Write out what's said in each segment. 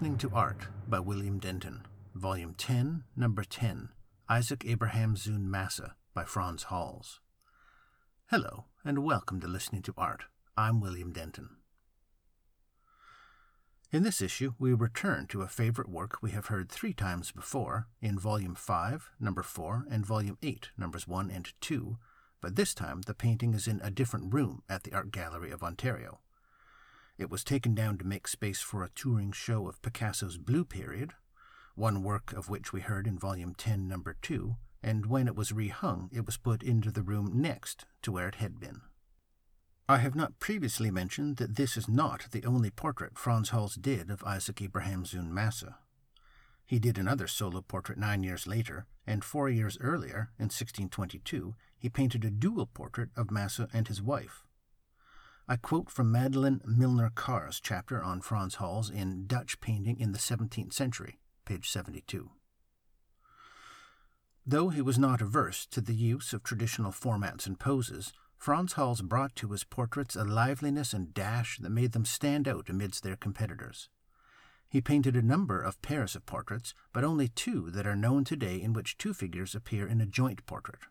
listening to Art by William Denton, Volume 10, Number 10, Isaac Abrahamsz. Massa by Frans Hals. Hello, and welcome to Listening to Art. I'm William Denton. In this issue, we return to a favorite work we have heard three times before in Volume 5, Number 4, and Volume 8, Numbers 1 and 2, but this time the painting is in a different room at the Art Gallery of Ontario. It was taken down to make space for a touring show of Picasso's Blue Period, one work of which we heard in Volume 10, Number 2, and when it was rehung, it was put into the room next to where it had been. I have not previously mentioned that this is not the only portrait Frans Hals did of Isaac Abrahamsz. Massa. He did another solo portrait nine years later, and four years earlier, in 1622, he painted a dual portrait of Massa and his wife, I quote from Madlyn Millner Kahr's chapter on Frans Hals in Dutch Painting in the 17th Century, page 72. Though he was not averse to the use of traditional formats and poses, Frans Hals brought to his portraits a liveliness and dash that made them stand out amidst their competitors. He painted a number of pairs of portraits, but only two that are known today in which two figures appear in a joint portrait.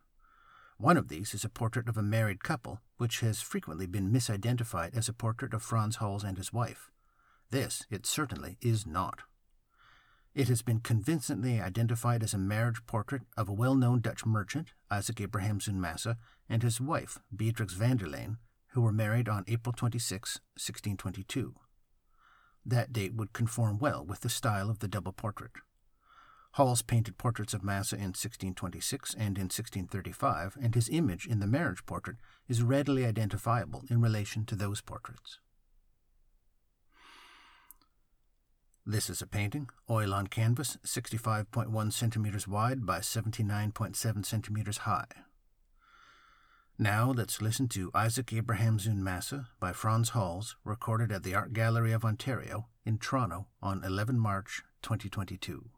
One of these is a portrait of a married couple, which has frequently been misidentified as a portrait of Frans Hals and his wife. This it certainly is not. It has been convincingly identified as a marriage portrait of a well known Dutch merchant, Isaac Abrahamsz. Massa, and his wife, Beatrix van der who were married on April 26, 1622. That date would conform well with the style of the double portrait. Hals painted portraits of Massa in 1626 and in 1635, and his image in the marriage portrait is readily identifiable in relation to those portraits. This is a painting, oil on canvas, 65.1 centimeters wide by 79.7 centimeters high. Now let's listen to Isaac Abrahamsz. Massa by Frans Hals, recorded at the Art Gallery of Ontario in Toronto on 11 March 2022.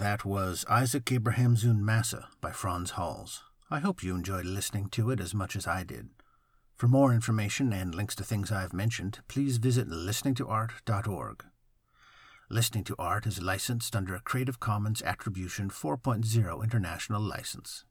That was Isaac Abrahamsz. Massa by Frans Hals. I hope you enjoyed listening to it as much as I did. For more information and links to things I've mentioned, please visit listeningtoart.org. Listening to Art is licensed under a Creative Commons Attribution 4.0 international license.